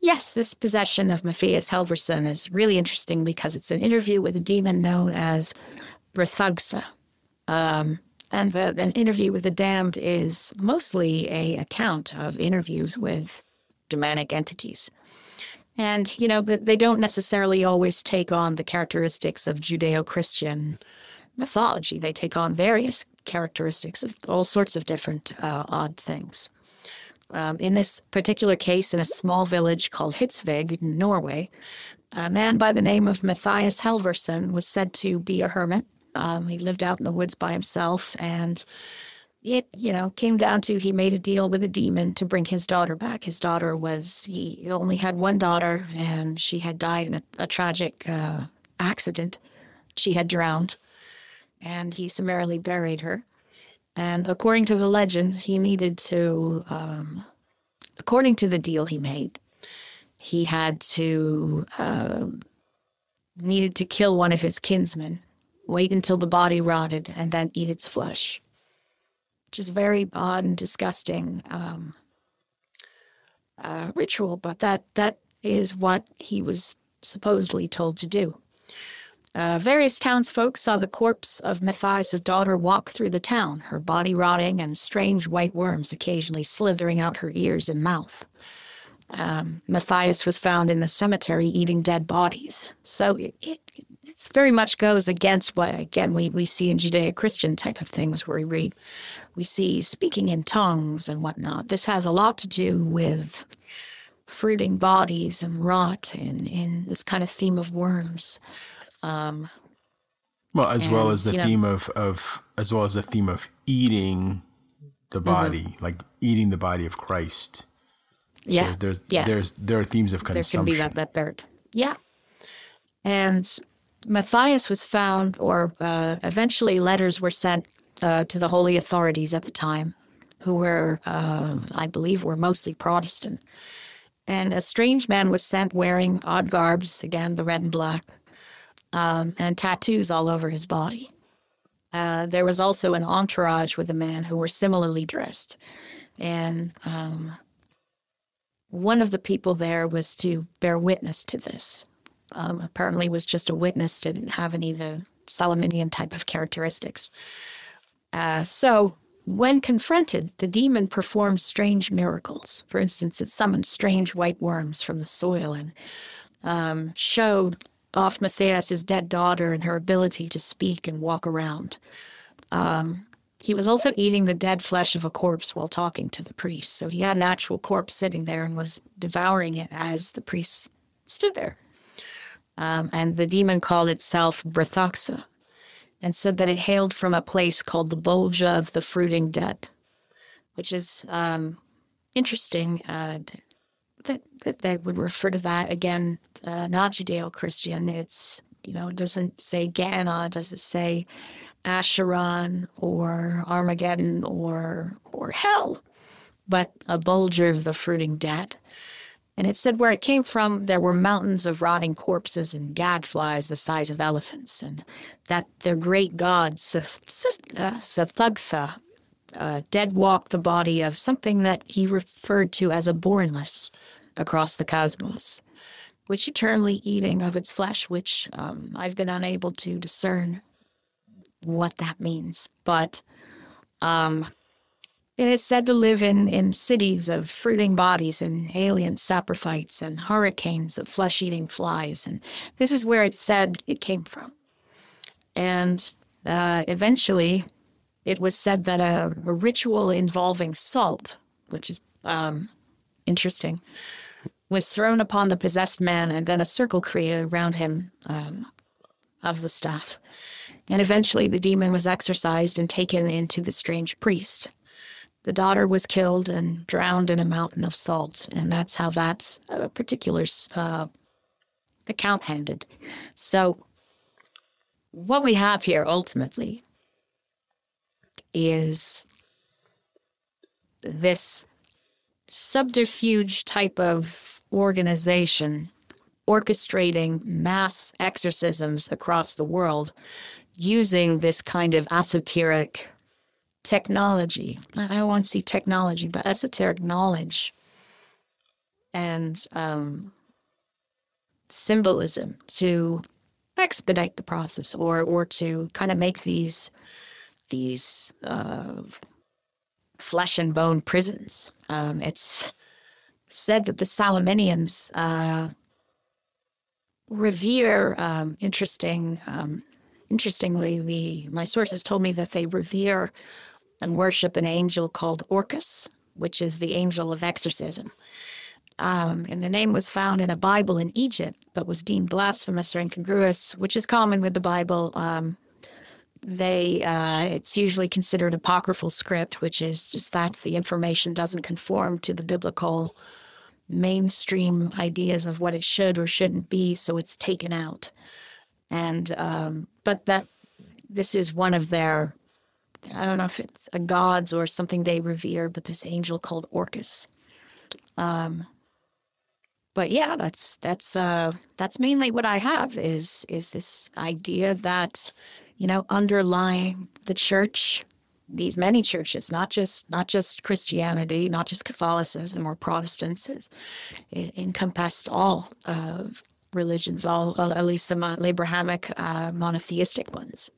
Yes, this possession of Matthias Helverson is really interesting because it's an interview with a demon known as Rethugsa. Um, and the, an interview with the damned is mostly a account of interviews with demonic entities. And, you know, they don't necessarily always take on the characteristics of Judeo Christian mythology. They take on various characteristics of all sorts of different uh, odd things. Um, in this particular case, in a small village called Hitsvig in Norway, a man by the name of Matthias Helverson was said to be a hermit. Um, he lived out in the woods by himself, and it, you know, came down to he made a deal with a demon to bring his daughter back. His daughter was, he only had one daughter and she had died in a, a tragic uh, accident. She had drowned and he summarily buried her. And according to the legend, he needed to, um, according to the deal he made, he had to, uh, needed to kill one of his kinsmen, wait until the body rotted, and then eat its flesh which is very odd and disgusting um, uh, ritual, but that that is what he was supposedly told to do. Uh, various townsfolk saw the corpse of Matthias's daughter walk through the town, her body rotting and strange white worms occasionally slithering out her ears and mouth. Um, Matthias was found in the cemetery eating dead bodies. So it, it, very much goes against what, again, we, we see in Judeo Christian type of things where we read we see speaking in tongues and whatnot. This has a lot to do with fruiting bodies and rot and, in this kind of theme of worms. Um, well, as and, well as the theme know, of, of, as well as the theme of eating the mm-hmm. body, mm-hmm. like eating the body of Christ. Yeah. So there's, yeah. there's, there are themes of consumption. There can be that, that third. Yeah. And Matthias was found, or uh, eventually letters were sent uh, to the holy authorities at the time, who were, uh, I believe, were mostly Protestant. And a strange man was sent wearing odd garbs, again, the red and black, um, and tattoos all over his body. Uh, there was also an entourage with a man who were similarly dressed. And um, one of the people there was to bear witness to this. Um, apparently was just a witness, didn't have any of the Salaminian type of characteristics. Uh, so, when confronted, the demon performs strange miracles. For instance, it summoned strange white worms from the soil and um, showed off Matthias' dead daughter and her ability to speak and walk around. Um, he was also eating the dead flesh of a corpse while talking to the priest. So he had an actual corpse sitting there and was devouring it as the priest stood there. Um, and the demon called itself Brathoxa, and said that it hailed from a place called the Bolgia of the Fruiting Dead, which is um, interesting uh, that, that they would refer to that again, uh, not Judeo Christian. It's, you know, it doesn't say it doesn't say Asheron or Armageddon or, or hell, but a Bolgia of the Fruiting Dead. And it said where it came from, there were mountains of rotting corpses and gadflies the size of elephants, and that their great god, Sathugtha, uh, uh, dead walked the body of something that he referred to as a bornless across the cosmos, which eternally eating of its flesh, which um, I've been unable to discern what that means. But um, it is said to live in, in cities of fruiting bodies and alien saprophytes and hurricanes of flesh eating flies. And this is where it said it came from. And uh, eventually, it was said that a, a, ritual involving salt, which is um, interesting, was thrown upon the possessed man and then a circle created around him um, of the staff. And eventually, the demon was exorcised and taken into the strange priest. The daughter was killed and drowned in a mountain of salt, and that's how that uh, particular uh, account ended. So, what we have here ultimately is this subterfuge type of organization orchestrating mass exorcisms across the world using this kind of esoteric technology. I don't want to see technology, but esoteric knowledge and um, symbolism to expedite the process or or to kind of make these these uh, flesh and bone prisons. Um, it's said that the Salaminians uh, revere um, interesting. Um, interestingly, the my sources told me that they revere and worship an angel called Orcus, which is the angel of exorcism. Um, and the name was found in a Bible in Egypt, but was deemed blasphemous or incongruous, which is common with the Bible. Um, they uh, it's usually considered apocryphal script, which is just that the information doesn't conform to the biblical mainstream ideas of what it should or shouldn't be, so it's taken out. And um, but that this is one of their I don't know if it's a gods or something they revere, but this angel called Orcus. Um, but yeah, that's that's uh, that's mainly what I have is is this idea that you know underlying the church, these many churches, not just not just Christianity, not just Catholicism or Protestants, it encompassed all uh, religions, all at least the Abrahamic uh, monotheistic ones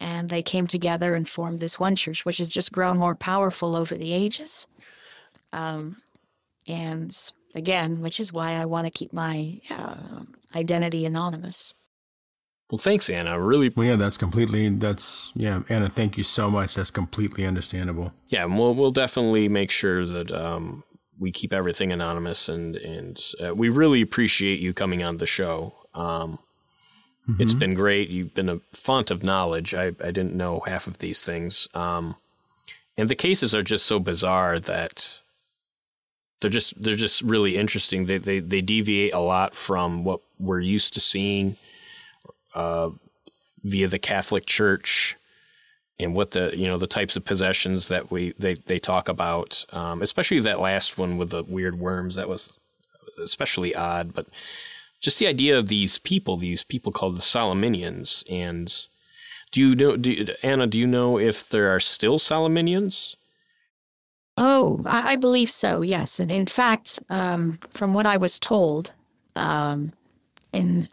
and they came together and formed this one church, which has just grown more powerful over the ages. Um, and again, which is why I want to keep my uh, identity anonymous. Well, thanks, Anna. Really. Well, yeah, that's completely. That's yeah, Anna. Thank you so much. That's completely understandable. Yeah, we'll we'll definitely make sure that um, we keep everything anonymous, and and uh, we really appreciate you coming on the show. Um, mm-hmm. It's been great. You've been a font of knowledge. I I didn't know half of these things. Um, and the cases are just so bizarre that they're just they're just really interesting. They they they deviate a lot from what we're used to seeing uh, via the Catholic Church and what the you know the types of possessions that we they they talk about, um, especially that last one with the weird worms. That was especially odd, but just the idea of these people, these people called the Solomonians, and do you know, do, Anna? Do you know if there are still Solomonians? Oh, I, I believe so, yes. And in fact, um, from what I was told, um, in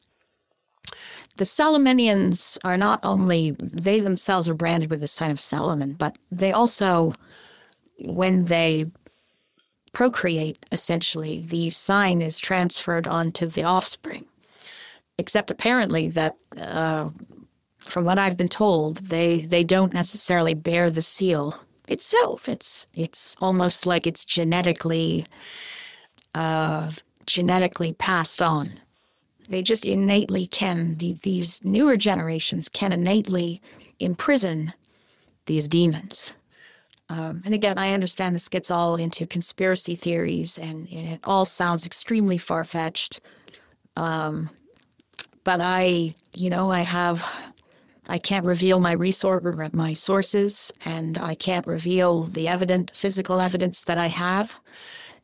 the Solomonians are not only, they themselves are branded with the sign of Solomon, but they also, when they procreate, essentially, the sign is transferred onto the offspring. Except apparently that, uh, from what I've been told, they, they don't necessarily bear the seal itself. It's it's almost like it's genetically uh, genetically passed on. They just innately can. These newer generations can innately imprison these demons. Um, and again, I understand this gets all into conspiracy theories, and, and it all sounds extremely far fetched. Um, but I, you know, I have I can't reveal my resource, my sources, and I can't reveal the evident physical evidence that I have,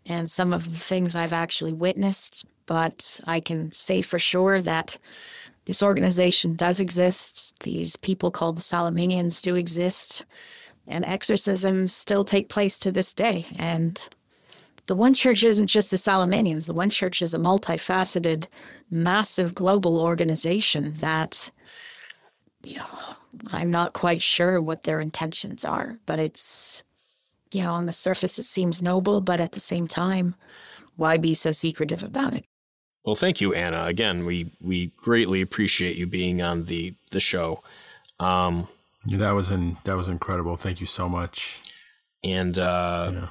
and some of the things I've actually witnessed. But I can say for sure that this organization does exist. These people called the Solomonians do exist, and exorcisms still take place to this day. And the One Church isn't just the Solomonians. The One Church is a multifaceted, massive global organization that I'm not quite sure what their intentions are, but it's, you know, on the surface it seems noble, but at the same time, why be so secretive about it? Well, thank you, Anna. Again, we we greatly appreciate you being on the the show. Um, that was in, that was incredible. Thank you so much. And uh, yeah.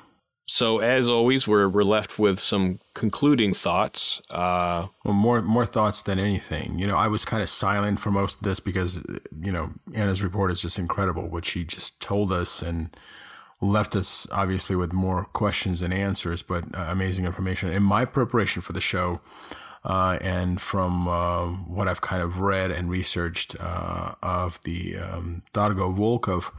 So as always, we're we're left with some concluding thoughts. Uh, well, more more thoughts than anything. You know, I was kind of silent for most of this because you know Anna's report is just incredible. What she just told us and left us obviously with more questions than answers, but uh, amazing information. In my preparation for the show, uh, and from uh, what I've kind of read and researched uh, of the um, Dargo Volkov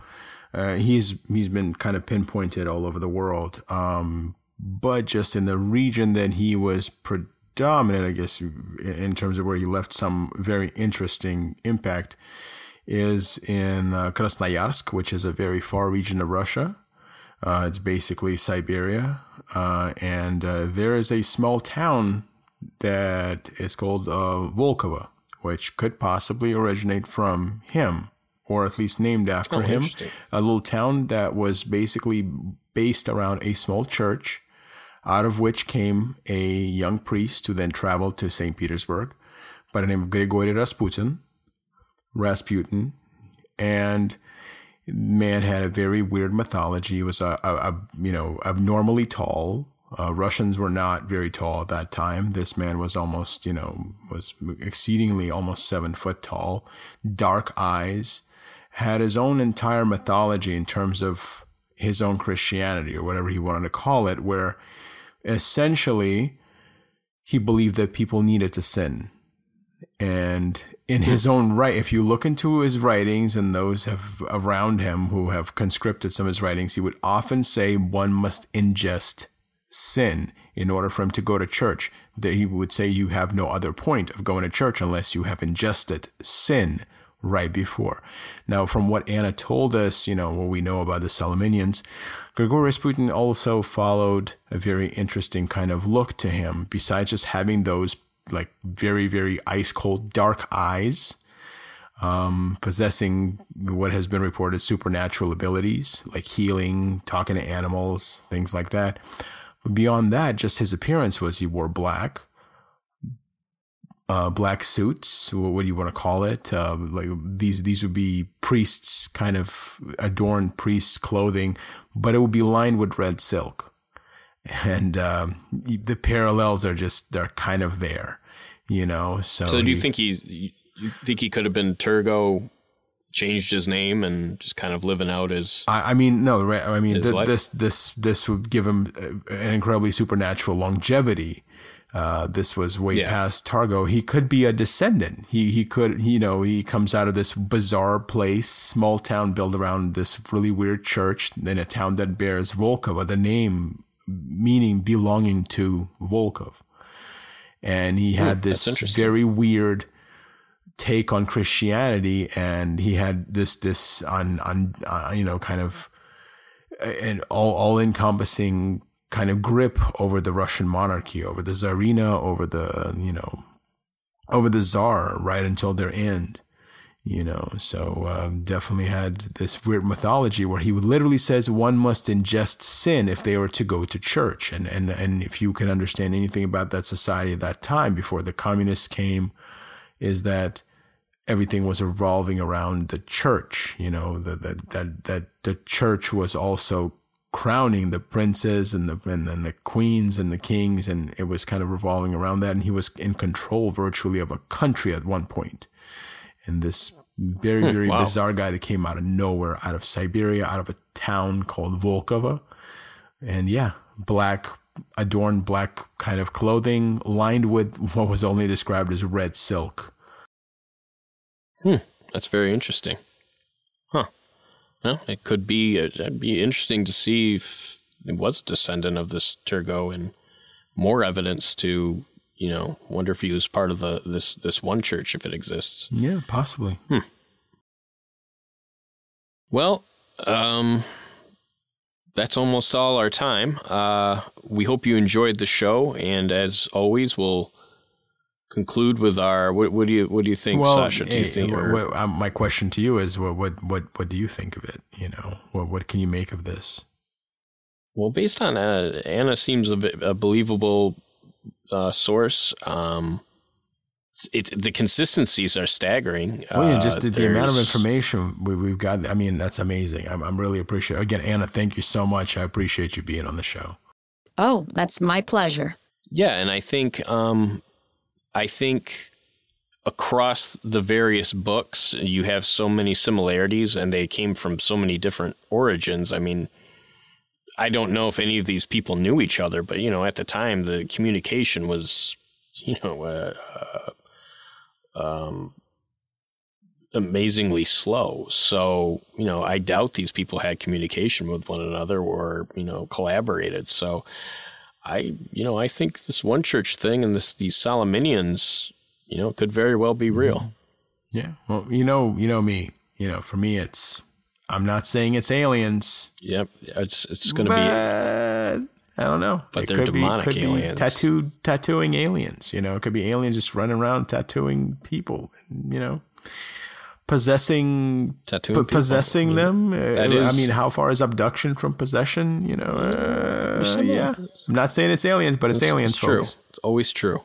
uh, he's he's been kind of pinpointed all over the world, um, but just in the region that he was predominant, I guess, in terms of where he left some very interesting impact, is in uh, Krasnoyarsk, which is a very far region of Russia. Uh, it's basically Siberia, uh, and uh, there is a small town that is called uh, Volkovo, which could possibly originate from him or at least named after oh, him. A little town that was basically based around a small church, out of which came a young priest who then traveled to St. Petersburg by the name of Grigory Rasputin. Rasputin. And man had a very weird mythology. He was a, a, a you know abnormally tall. Uh, Russians were not very tall at that time. This man was almost, you know, was exceedingly almost seven foot tall, dark eyes, had his own entire mythology in terms of his own Christianity or whatever he wanted to call it, where essentially he believed that people needed to sin. And in his own right, if you look into his writings and those have around him who have conscripted some of his writings, he would often say one must ingest sin in order for him to go to church. That he would say you have no other point of going to church unless you have ingested sin right before. Now, from what Anna told us, you know, what we know about the Salaminians, Grigori Rasputin also followed a very interesting kind of look to him, besides just having those like very, very ice cold dark eyes. Um, possessing what has been reported supernatural abilities like healing, talking to animals, things like that. But beyond that, just his appearance was he wore black, uh, black suits. What, do you want to call it? Uh, like these, these would be priests, kind of adorned priests' clothing, but it would be lined with red silk. And uh, the parallels are just they're kind of there, you know. So, so do you think he? You think he could have been Turgot changed his name and just kind of living out his. I, I mean, no, I mean, th- this this this would give him an incredibly supernatural longevity. Uh, this was way yeah. past Turgot. He could be a descendant. He he could you know he comes out of this bizarre place, small town built around this really weird church in a town that bears Volkova, the name meaning belonging to Volkov, and he had Ooh, this very weird take on Christianity, and he had this this on on uh, you know kind of an all all encompassing kind of grip over the Russian monarchy, over the Tsarina, over the you know over the Tsar, right until their end. You know, so um, definitely had this weird mythology where he literally says one must ingest sin if they were to go to church, and and and if you can understand anything about that society at that time before the communists came, is that everything was revolving around the church. You know, that that that that the church was also crowning the princes and the and, and the queens and the kings, and it was kind of revolving around that. And he was in control virtually of a country at one point. And this very hmm, very wow. bizarre guy that came out of nowhere, out of Siberia, out of a town called Volkova, and yeah, black adorned black kind of clothing lined with what was only described as red silk Hmm, that's very interesting. Huh. Well, it could be. Uh, it'd be interesting to see if it was a descendant of this Turgot, and more evidence to you know wonder if he was part of the this this one church if it exists. Yeah, possibly. Hmm. Well, um, that's almost all our time. Uh, we hope you enjoyed the show, and as always, we'll conclude with our what, what do you what do you think well, Sasha do you eh, think what, what, um, my question to you is what what what what do you think of it you know what what can you make of this well based on uh, Anna seems a, bit, a believable uh, source um it, the consistencies are staggering. Well, yeah, just uh, the, the, amount of information we, have got. I mean, that's amazing. I'm, I'm really appreciate. Again, Anna, thank you so much. I appreciate you being on the show. Oh, that's my pleasure. Yeah, and I think um, I think across the various books, you have so many similarities and they came from so many different origins. I mean, I don't know if any of these people knew each other, but, you know, at the time, the communication was, you know, uh, uh, um, amazingly slow. So, you know, I doubt these people had communication with one another or, you know, collaborated. So, I, you know, I think this one church thing and this these Salaminians, you know, could very well be real. Yeah. Well, you know, you know me. You know, for me, it's. I'm not saying it's aliens. Yep. It's it's going to be. I don't know. But it they're could demonic be, could aliens. Be tattooed, tattooing aliens. You know, it could be aliens just running around tattooing people. You know, possessing p- possessing them. Uh, I mean, how far is abduction from possession? You know, uh, yeah. I'm not saying it's aliens, but it's, it's aliens. It's true. It's always true.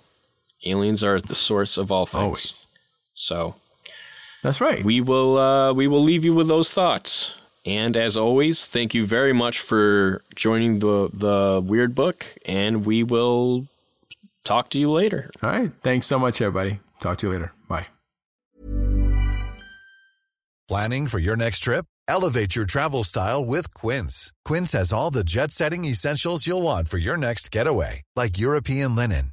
Aliens are the source of all things. Always. So that's right. We will uh, we will leave you with those thoughts. And as always, thank you very much for joining the the weird book, and we will talk to you later. All right. Thanks so much, everybody. Talk to you later. Bye. Planning for your next trip? Elevate your travel style with Quince. Quince has all the jet setting essentials you'll want for your next getaway, like European linen,